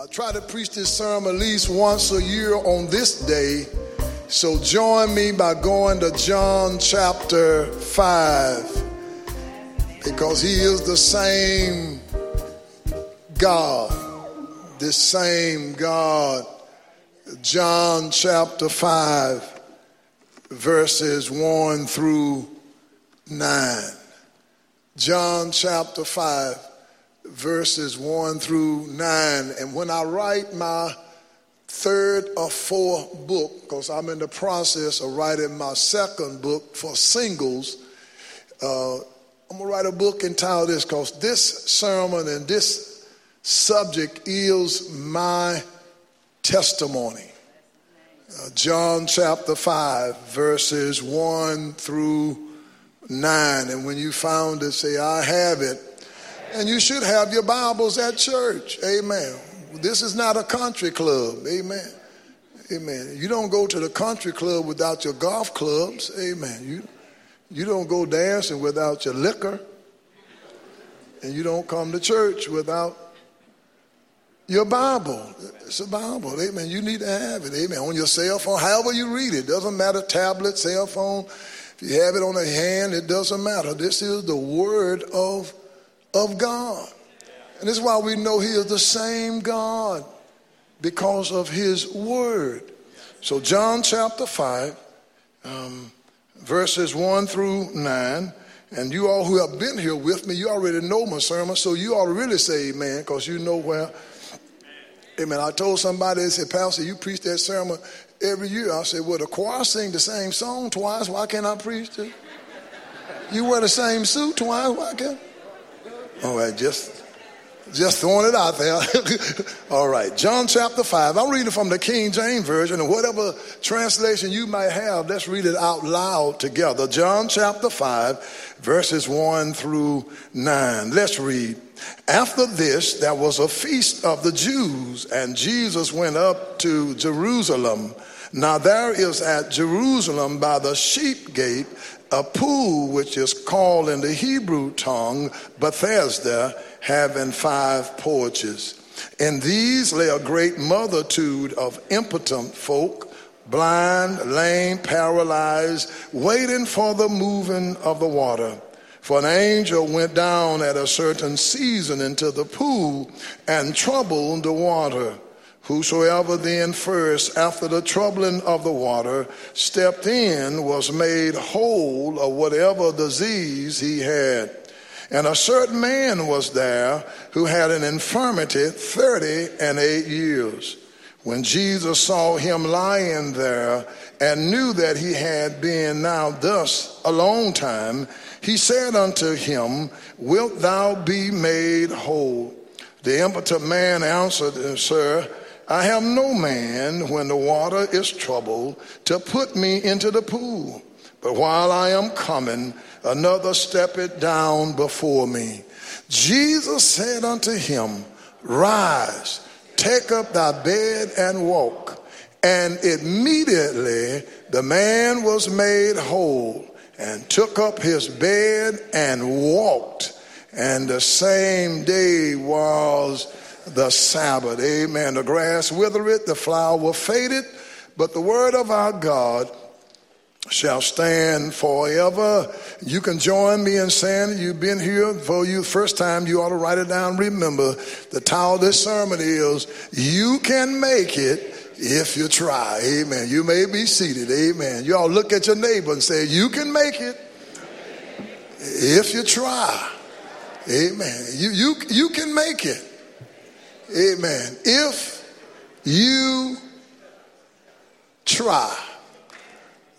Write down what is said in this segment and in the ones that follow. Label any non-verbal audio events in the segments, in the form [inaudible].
I try to preach this sermon at least once a year on this day. So join me by going to John chapter 5 because he is the same God. the same God. John chapter 5, verses 1 through 9. John chapter 5 verses 1 through 9. And when I write my third or fourth book, because I'm in the process of writing my second book for singles, uh, I'm going to write a book entitled this because this sermon and this subject is my testimony. Uh, John chapter 5, verses 1 through 9. And when you found it, say, I have it and you should have your Bibles at church. Amen. This is not a country club. Amen. Amen. You don't go to the country club without your golf clubs. Amen. You, you don't go dancing without your liquor. And you don't come to church without your Bible. It's a Bible. Amen. You need to have it. Amen. On your cell phone, however you read it. Doesn't matter, tablet, cell phone. If you have it on a hand, it doesn't matter. This is the Word of of God. And this is why we know He is the same God because of His Word. So, John chapter 5, um, verses 1 through 9. And you all who have been here with me, you already know my sermon, so you to really say amen because you know where. Amen. I told somebody, they said, Pastor, you preach that sermon every year. I said, Well, the choir sing the same song twice. Why can't I preach it? You wear the same suit twice. Why can't all right, just just throwing it out there. [laughs] All right, John chapter 5. I'm reading from the King James Version, and whatever translation you might have, let's read it out loud together. John chapter 5, verses 1 through 9. Let's read. After this, there was a feast of the Jews, and Jesus went up to Jerusalem. Now, there is at Jerusalem by the sheep gate a pool which is called in the Hebrew tongue Bethesda, having five porches. In these lay a great multitude of impotent folk, blind, lame, paralyzed, waiting for the moving of the water. For an angel went down at a certain season into the pool and troubled the water. Whosoever then first, after the troubling of the water, stepped in was made whole of whatever disease he had. And a certain man was there who had an infirmity thirty and eight years. When Jesus saw him lying there and knew that he had been now thus a long time, he said unto him, Wilt thou be made whole? The impotent man answered, Sir, I have no man when the water is troubled to put me into the pool. But while I am coming, another steppeth down before me. Jesus said unto him, Rise, take up thy bed and walk. And immediately the man was made whole and took up his bed and walked. And the same day was the Sabbath. Amen. The grass withereth, the flower fadeth, but the word of our God shall stand forever. You can join me in saying you've been here for you first time. You ought to write it down. Remember, the title of this sermon is You Can Make It If You Try. Amen. You may be seated. Amen. You all look at your neighbor and say, You can make it if you try. Amen. You, you, you can make it. Amen. If you try.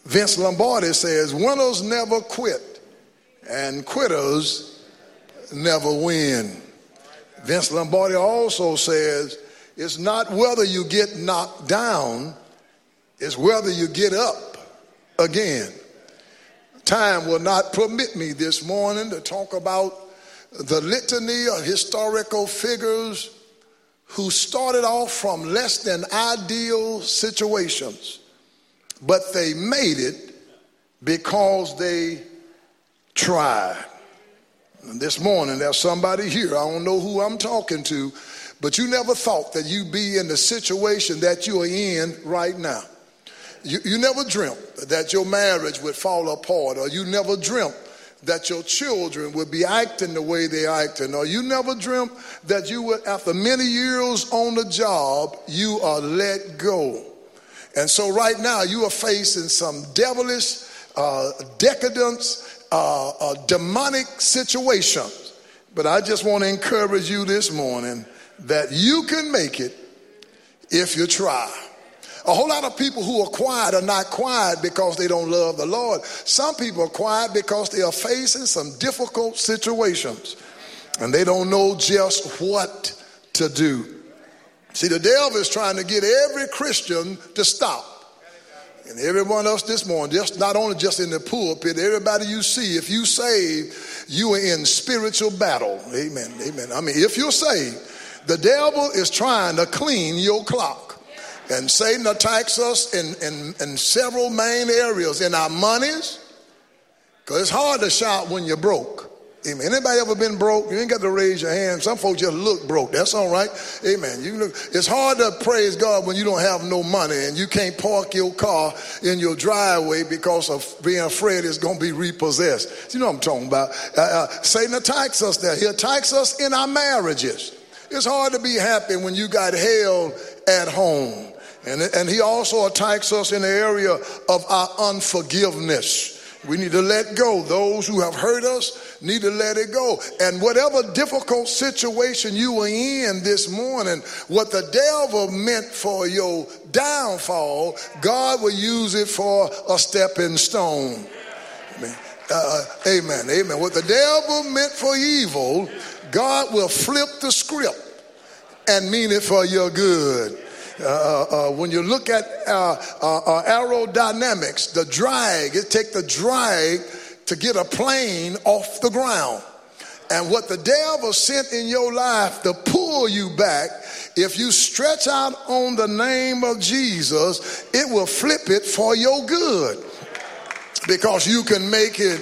Vince Lombardi says, winners never quit and quitters never win. Vince Lombardi also says, it's not whether you get knocked down, it's whether you get up again. Time will not permit me this morning to talk about the litany of historical figures who started off from less than ideal situations, but they made it because they tried. And this morning, there's somebody here, I don't know who I'm talking to, but you never thought that you'd be in the situation that you are in right now. You, you never dreamt that your marriage would fall apart, or you never dreamt that your children would be acting the way they're acting, or you never dreamt that you would, after many years on the job, you are let go. And so right now you are facing some devilish, uh, decadence, uh, uh, demonic situations. But I just want to encourage you this morning that you can make it if you try. A whole lot of people who are quiet are not quiet because they don't love the Lord. Some people are quiet because they are facing some difficult situations and they don't know just what to do. See, the devil is trying to get every Christian to stop. And everyone else this morning, just not only just in the pulpit, everybody you see, if you save, you are in spiritual battle. Amen. Amen. I mean, if you're saved, the devil is trying to clean your clock. And Satan attacks us in, in, in several main areas in our monies, because it's hard to shout when you're broke. Amen. Anybody ever been broke? You ain't got to raise your hand. Some folks just look broke. That's all right. Amen. You look, it's hard to praise God when you don't have no money and you can't park your car in your driveway because of being afraid it's going to be repossessed. You know what I'm talking about. Uh, uh, Satan attacks us there. He attacks us in our marriages. It's hard to be happy when you got hell at home. And, and he also attacks us in the area of our unforgiveness. We need to let go. Those who have hurt us need to let it go. And whatever difficult situation you are in this morning, what the devil meant for your downfall, God will use it for a stepping stone. Amen. Uh, amen. Amen. What the devil meant for evil, God will flip the script and mean it for your good. Uh, uh, uh, when you look at uh, uh, aerodynamics, the drag, it take the drag to get a plane off the ground. And what the devil sent in your life to pull you back, if you stretch out on the name of Jesus, it will flip it for your good. Because you can make it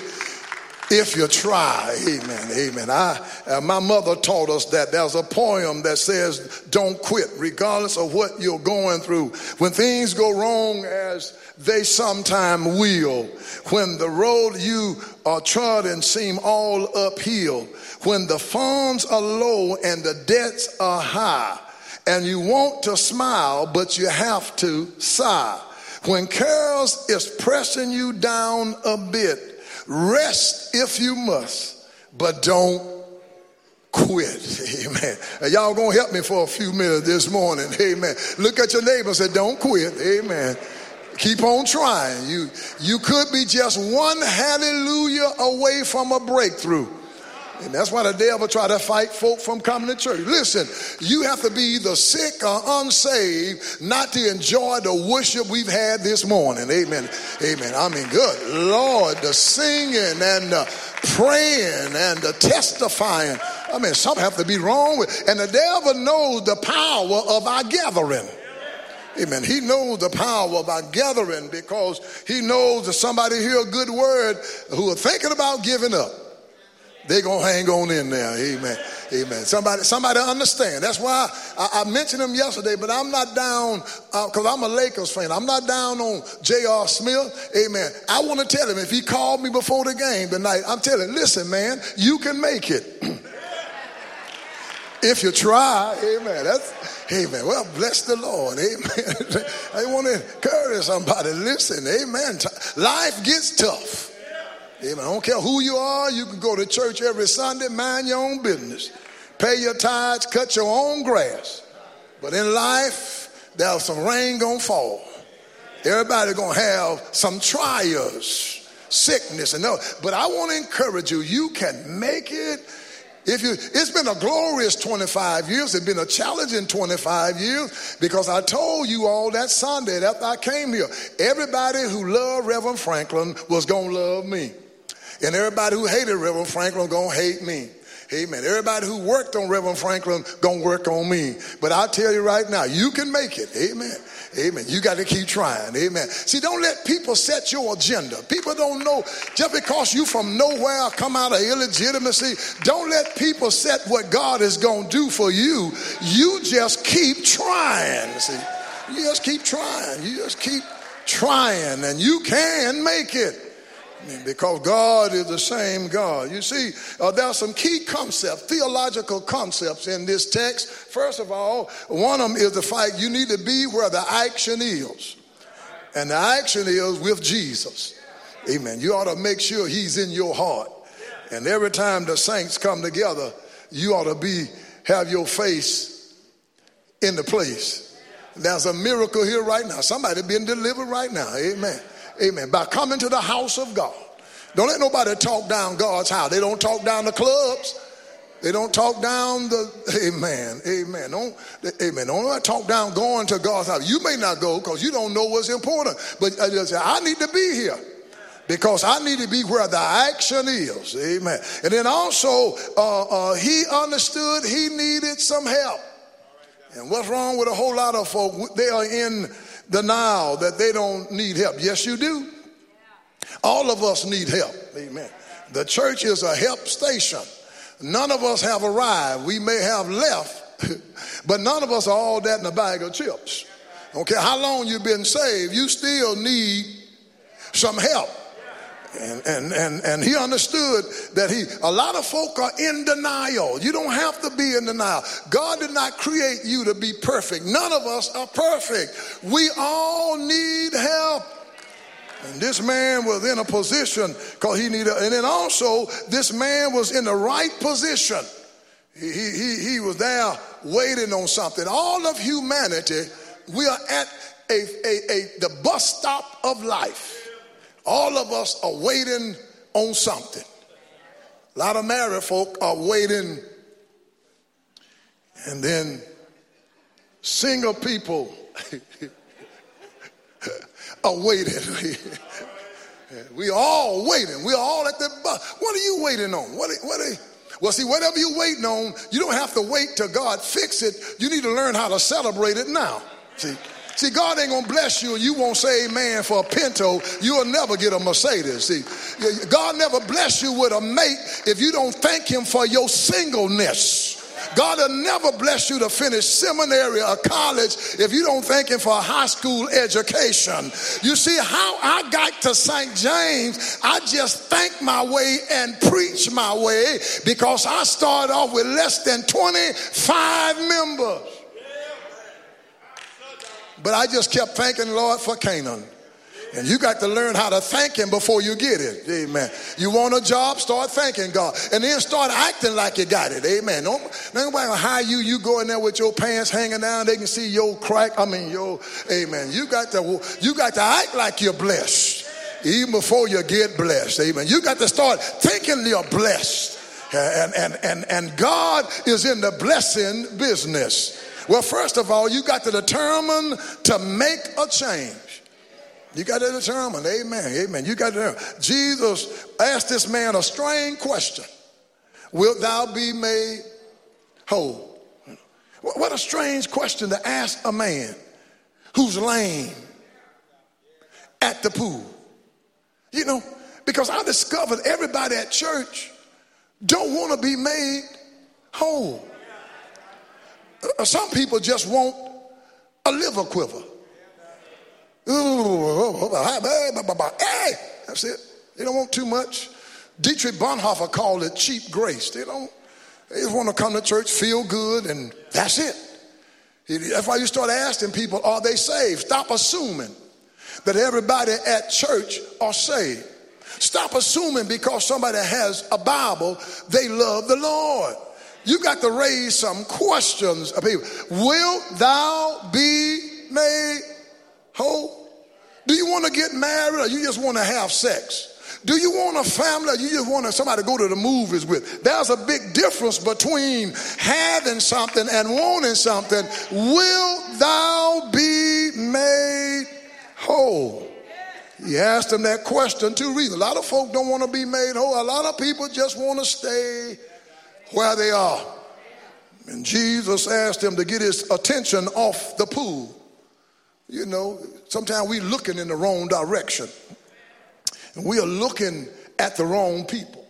if you try. Amen. Amen. I, uh, my mother taught us that there's a poem that says, don't quit, regardless of what you're going through. When things go wrong, as they sometime will, when the road you are trodden seem all uphill, when the funds are low and the debts are high, and you want to smile, but you have to sigh. When cares is pressing you down a bit, Rest if you must, but don't quit. [laughs] Amen. y'all gonna help me for a few minutes this morning. [laughs] Amen. Look at your neighbor and say, don't quit. Amen. Keep on trying. You you could be just one hallelujah away from a breakthrough. And that's why the devil try to fight folk from coming to church. Listen, you have to be the sick or unsaved not to enjoy the worship we've had this morning. Amen. Amen. I mean, good Lord, the singing and the praying and the testifying. I mean, something have to be wrong with. And the devil knows the power of our gathering. Amen. He knows the power of our gathering because he knows that somebody hear a good word who are thinking about giving up they're going to hang on in there. Amen. Amen. Somebody, somebody understand. That's why I, I mentioned him yesterday, but I'm not down because uh, I'm a Lakers fan. I'm not down on J.R. Smith. Amen. I want to tell him if he called me before the game tonight, I'm telling him, listen, man, you can make it. [clears throat] if you try, amen. That's amen. Well, bless the Lord. Amen. I want to encourage somebody. Listen, amen. Life gets tough. Amen. I don't care who you are. You can go to church every Sunday, mind your own business, pay your tithes, cut your own grass. But in life, there's some rain gonna fall. Everybody gonna have some trials, sickness, and no. But I want to encourage you. You can make it. If you, it's been a glorious 25 years. It's been a challenging 25 years because I told you all that Sunday after I came here. Everybody who loved Reverend Franklin was gonna love me. And everybody who hated Reverend Franklin gonna hate me. Amen. Everybody who worked on Reverend Franklin gonna work on me. But I tell you right now, you can make it. Amen. Amen. You got to keep trying. Amen. See, don't let people set your agenda. People don't know just because you from nowhere come out of illegitimacy. Don't let people set what God is to do for you. You just keep trying. See, you just keep trying. You just keep trying, and you can make it because God is the same God. You see, uh, there are some key concepts, theological concepts in this text. First of all, one of them is the fact you need to be where the action is. And the action is with Jesus. Amen. You ought to make sure he's in your heart. And every time the saints come together, you ought to be have your face in the place. There's a miracle here right now. Somebody being delivered right now. Amen. Amen. By coming to the house of God. Don't let nobody talk down God's house. They don't talk down the clubs. They don't talk down the, amen, amen. Don't, amen. Don't talk down going to God's house. You may not go because you don't know what's important. But I, just, say, I need to be here because I need to be where the action is. Amen. And then also, uh, uh, he understood he needed some help. And what's wrong with a whole lot of folk? They are in denial that they don't need help. Yes, you do. All of us need help. Amen. The church is a help station. None of us have arrived. We may have left, [laughs] but none of us are all that in a bag of chips. Okay, how long you been saved, you still need some help. And, and, and, and he understood that he, a lot of folk are in denial. You don't have to be in denial. God did not create you to be perfect. None of us are perfect. We all need help. And this man was in a position because he needed, and then also this man was in the right position. He, he, he was there waiting on something. All of humanity, we are at a, a, a, the bus stop of life. All of us are waiting on something. A lot of married folk are waiting, and then single people [laughs] are [laughs] waiting. we all waiting. We're all at the bus. What are you waiting on? What? Are, what? Are, well, see, whatever you're waiting on, you don't have to wait till God fix it. You need to learn how to celebrate it now. See. See, God ain't gonna bless you and you won't say amen for a Pinto. You'll never get a Mercedes. See, God never bless you with a mate if you don't thank Him for your singleness. God will never bless you to finish seminary or college if you don't thank Him for a high school education. You see, how I got to St. James, I just thank my way and preach my way because I started off with less than 25 members. But I just kept thanking Lord for Canaan. And you got to learn how to thank him before you get it. Amen. You want a job, start thanking God. And then start acting like you got it. Amen. Don't, nobody will hire you. You go in there with your pants hanging down. They can see your crack. I mean, your, amen. You got to, you got to act like you're blessed. Even before you get blessed. Amen. You got to start thinking you're blessed. And, and, and, and God is in the blessing business. Well, first of all, you got to determine to make a change. You got to determine, amen, amen. You got to determine. Jesus asked this man a strange question Wilt thou be made whole? What a strange question to ask a man who's lame at the pool. You know, because I discovered everybody at church don't want to be made whole. Some people just want a liver quiver. Hey, that's it. They don't want too much. Dietrich Bonhoeffer called it cheap grace. They don't. They just want to come to church, feel good, and that's it. That's why you start asking people, are they saved? Stop assuming that everybody at church are saved. Stop assuming because somebody has a Bible, they love the Lord you got to raise some questions of people. Will thou be made whole? Do you want to get married or you just want to have sex? Do you want a family or you just want somebody to go to the movies with? There's a big difference between having something and wanting something. Will thou be made whole? He asked him that question two reasons. A lot of folk don't want to be made whole. A lot of people just want to stay where they are. And Jesus asked him to get his attention off the pool. You know, sometimes we're looking in the wrong direction. And we are looking at the wrong people.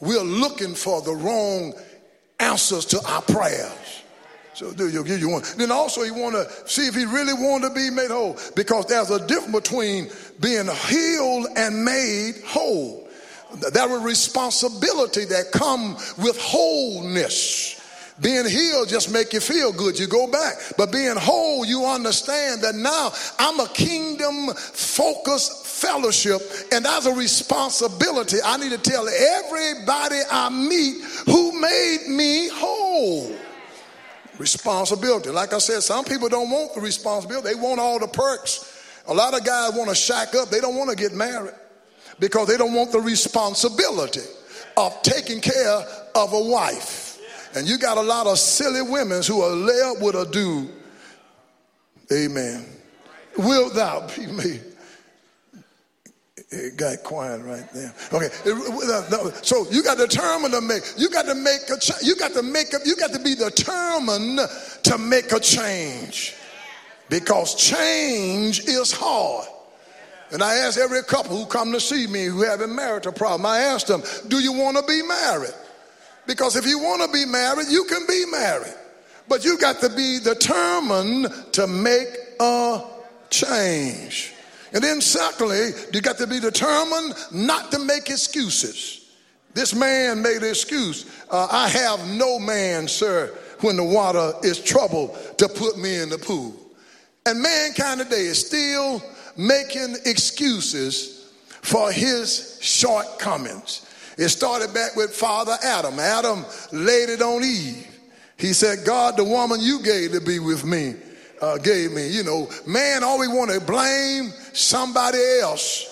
We are looking for the wrong answers to our prayers. So do you give you one. Then also you want to see if he really wanted to be made whole. Because there's a difference between being healed and made whole. Are responsibility that come with wholeness. Being healed just make you feel good. You go back. But being whole, you understand that now I'm a kingdom focused fellowship and that's a responsibility. I need to tell everybody I meet who made me whole. Responsibility. Like I said, some people don't want the responsibility. They want all the perks. A lot of guys want to shack up. They don't want to get married because they don't want the responsibility of taking care of a wife. And you got a lot of silly women who are lay up with a dude. Amen. Will thou be made? It got quiet right there. Okay, so you got to determine to make. You got to make a. You got to make. A, you got to be determined to make a change, because change is hard. And I ask every couple who come to see me who have a marital problem. I ask them, "Do you want to be married?" Because if you want to be married, you can be married. But you got to be determined to make a change. And then, secondly, you got to be determined not to make excuses. This man made an excuse. Uh, I have no man, sir, when the water is troubled to put me in the pool. And mankind today is still making excuses for his shortcomings. It started back with Father Adam. Adam laid it on Eve. He said, God, the woman you gave to be with me, uh, gave me. You know, man always want to blame somebody else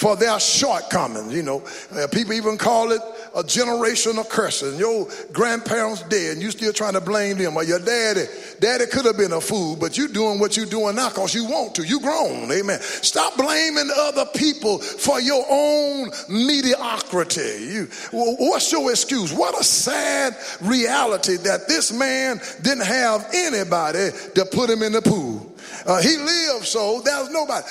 for their shortcomings. You know, uh, people even call it a generational curse. And your grandparents dead, and you still trying to blame them. Or your daddy, daddy could have been a fool, but you doing what you doing now because you want to. You grown, amen. Stop blaming other people for your own mediocrity. You, what's your excuse? What a sad reality that this man didn't have anybody to put him in the pool. Uh, he lived so there's nobody.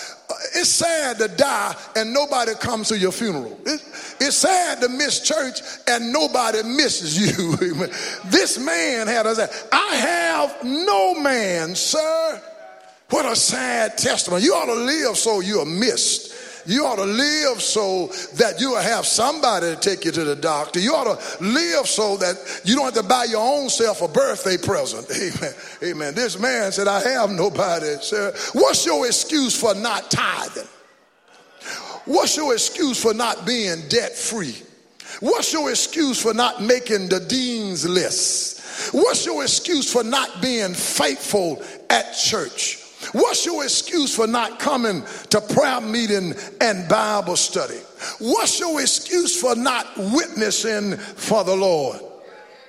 It's sad to die and nobody comes to your funeral. It, it's sad to miss church and nobody misses you. [laughs] this man had a I have no man, sir. What a sad testimony. You ought to live so you are missed. You ought to live so that you will have somebody to take you to the doctor. You ought to live so that you don't have to buy your own self a birthday present. [laughs] Amen. Amen. This man said, I have nobody, sir. What's your excuse for not tithing? What's your excuse for not being debt free? What's your excuse for not making the dean's list? What's your excuse for not being faithful at church? What's your excuse for not coming to prayer meeting and Bible study? What's your excuse for not witnessing for the Lord?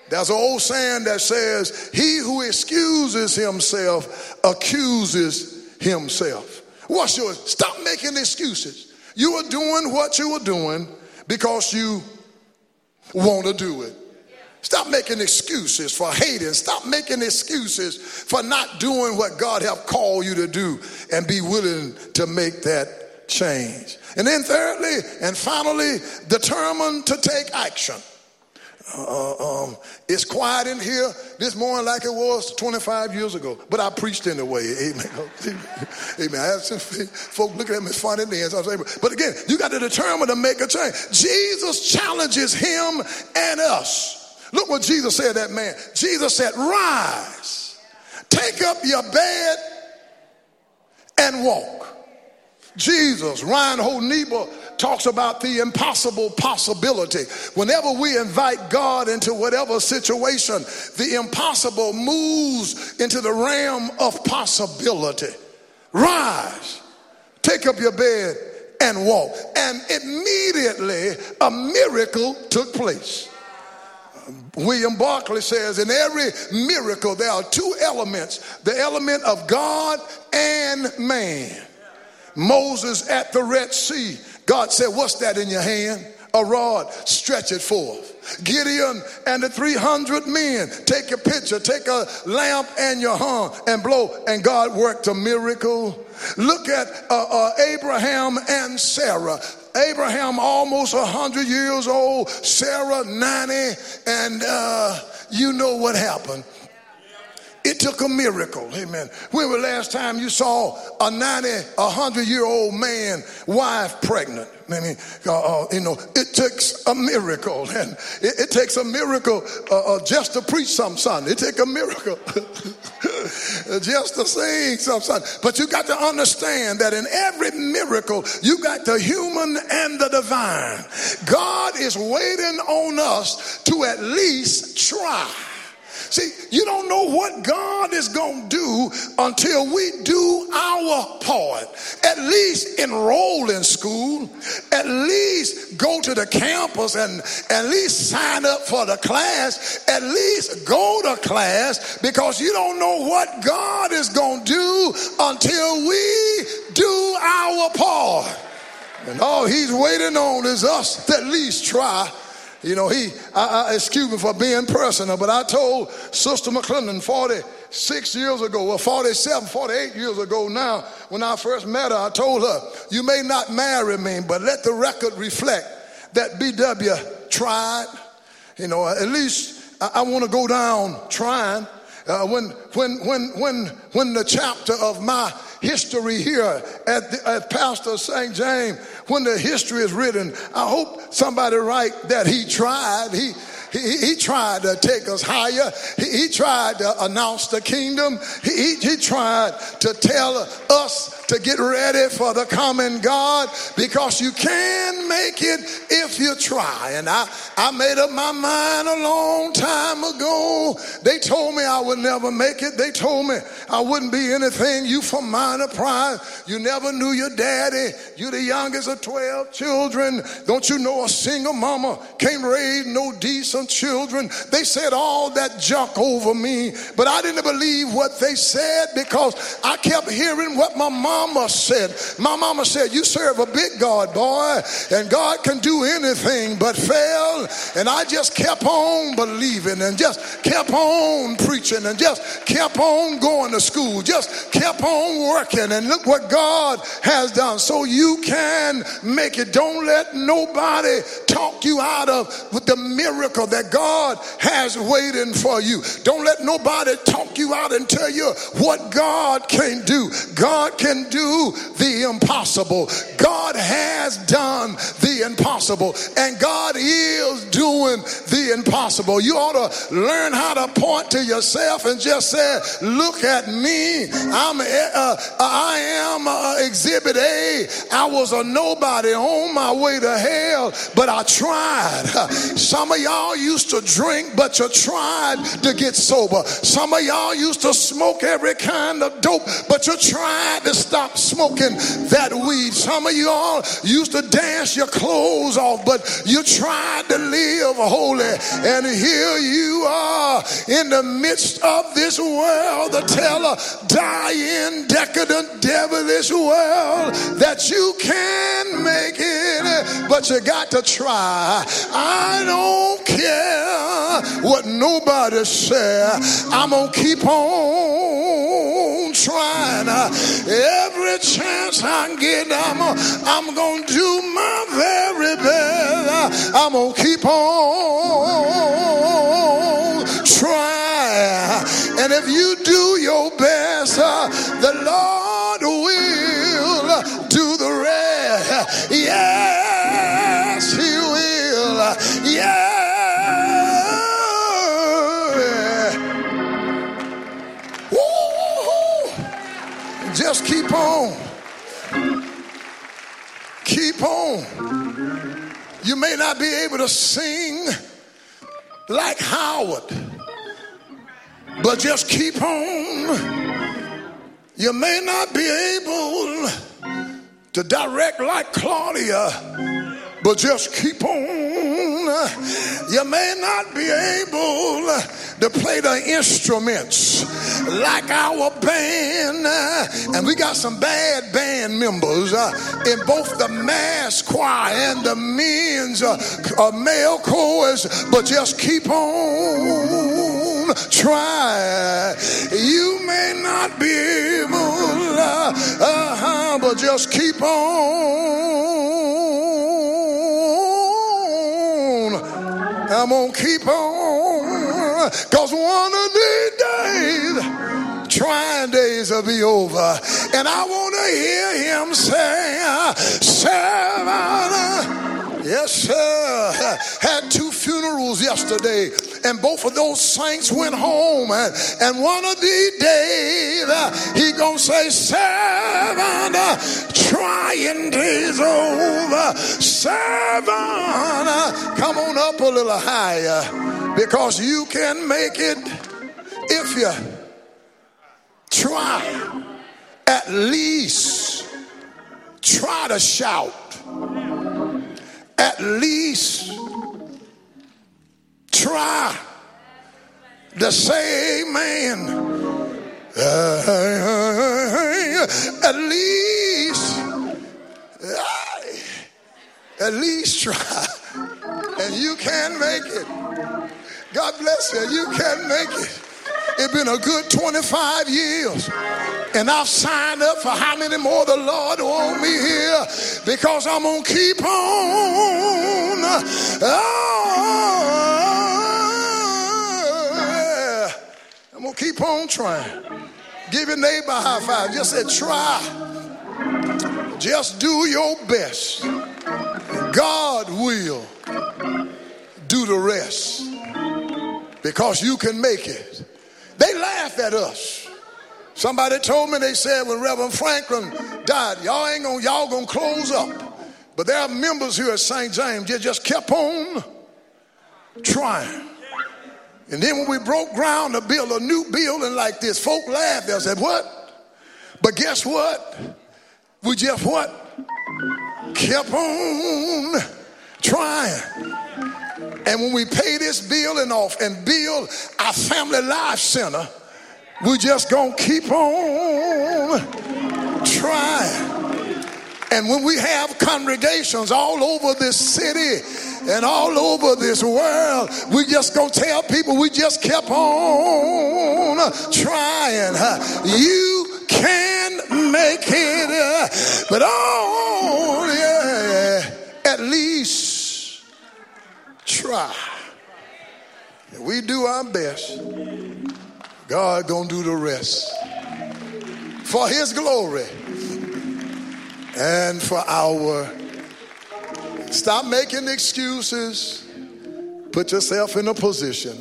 There's an old saying that says, He who excuses himself accuses himself. What's your stop making excuses? You are doing what you are doing because you want to do it. Stop making excuses for hating. Stop making excuses for not doing what God have called you to do and be willing to make that change. And then thirdly and finally, determined to take action. Uh, um, it's quiet in here this morning like it was 25 years ago, but I preached anyway. Amen. [laughs] Amen. I have some folk looking at me funny then. But again, you got to determine to make a change. Jesus challenges him and us Look what Jesus said that man. Jesus said, Rise, take up your bed and walk. Jesus, Reinhold Niebuhr talks about the impossible possibility. Whenever we invite God into whatever situation, the impossible moves into the realm of possibility. Rise, take up your bed and walk. And immediately a miracle took place. William Barclay says in every miracle there are two elements the element of God and man. Moses at the Red Sea, God said, What's that in your hand? a rod, stretch it forth. Gideon and the 300 men. Take a pitcher, take a lamp and your horn and blow, and God worked a miracle. Look at uh, uh, Abraham and Sarah. Abraham almost 100 years old, Sarah 90, and uh, you know what happened. It took a miracle. Amen. When was the last time you saw a 90, a 100 year old man, wife pregnant? Mean, uh, uh, you know, it takes a miracle. And it, it takes a miracle uh, uh just to preach some Sunday. It takes a miracle [laughs] just to sing some Sunday. But you got to understand that in every miracle, you got the human and the divine. God is waiting on us to at least try. See, you don't know what God is going to do until we do our part. At least enroll in school, at least go to the campus and at least sign up for the class, at least go to class because you don't know what God is going to do until we do our part. And all he's waiting on is us to at least try you know, he, I, I, excuse me for being personal, but I told Sister McClendon 46 years ago, or 47, 48 years ago now, when I first met her, I told her, You may not marry me, but let the record reflect that BW tried. You know, at least I, I want to go down trying. Uh, when, when, when, when, when the chapter of my history here at, the, at Pastor St. James, when the history is written, I hope somebody write that he tried. He, he, he, tried to take us higher. He, he tried to announce the kingdom. He, he, tried to tell us to get ready for the coming God because you can make it if you try. And I, I made up my mind a long time ago. They told me I would never make it. They told me I wouldn't be anything. You from minor pride. You never knew your daddy. You the youngest of 12 children. Don't you know a single mama can't raise no decent children. They said all that junk over me, but I didn't believe what they said because I kept hearing what my mama said. My mama said, You serve a big God, boy, and God can do anything but fail. And I just kept on believing and just kept on preaching and just kept on going to school, just kept on working. And look what God has done. So you can make it. Don't let nobody talk you out of the miracle that God has waiting for you. Don't let nobody talk you out and tell you what God can do. God can do the impossible. God has done the impossible, and God is doing the impossible. You ought to learn how to point to yourself and just say, "Look at me. I'm uh, I am uh, Exhibit A. I was a nobody on my way to hell, but I tried." [laughs] Some of y'all used to drink, but you tried to get sober. Some of y'all used to smoke every kind of dope, but you tried to stop smoking that weed. Some of y'all used to dance your clothes off, but you tried to live holy. And here you are in the midst of this world, the teller, dying, decadent, devilish world that you can make it, but you got to try. I don't care what nobody said. I'm gonna keep on trying. Every chance I get, I'm, I'm gonna do my very best. I'm gonna keep on trying. And if you do your best, the Lord on. You may not be able to sing like Howard, but just keep on. You may not be able to direct like Claudia, but just keep on. You may not be able to play the instruments like our band. And we got some bad band members uh, in both the mass choir and the men's uh, uh, male chorus, but just keep on trying. You may not be able, uh, uh-huh, but just keep on. I'm gonna keep on, cause one of these days trying days will be over. And I want to hear him say, Seven. Yes, sir. Had two funerals yesterday, and both of those saints went home. And, one of these days, he gonna say, Seven trying days over. Seven. Come on up a little higher because you can make it if you try at least try to shout at least try to say amen uh, at least uh, at least try. And you can make it. God bless you. You can make it it's been a good 25 years. And I've signed up for how many more the Lord want me here because I'm going to keep on. Oh, I'm going to keep on trying. Give your neighbor a high five. Just say, try. Just do your best. God will do the rest because you can make it. They laugh at us. Somebody told me they said when Reverend Franklin died, y'all ain't gonna y'all gonna close up. But there are members here at St. James that just kept on trying. And then when we broke ground to build a new building like this, folk laughed. They said, What? But guess what? We just what? Kept on trying. And when we pay this building off and build our family life center, we just gonna keep on trying. And when we have congregations all over this city and all over this world, we just gonna tell people we just kept on trying. You can make it, but oh yeah, at least try. If we do our best, God gonna do the rest for His glory and for our. Stop making excuses. Put yourself in a position.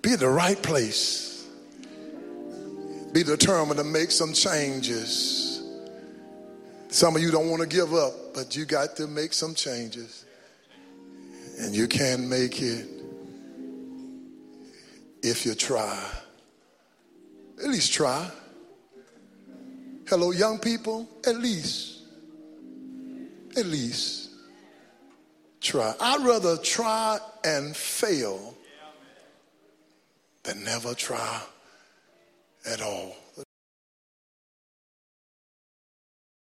Be in the right place. Be determined to make some changes. Some of you don't want to give up, but you got to make some changes. And you can make it if you try. At least try. Hello, young people, at least, at least try. I'd rather try and fail than never try at all.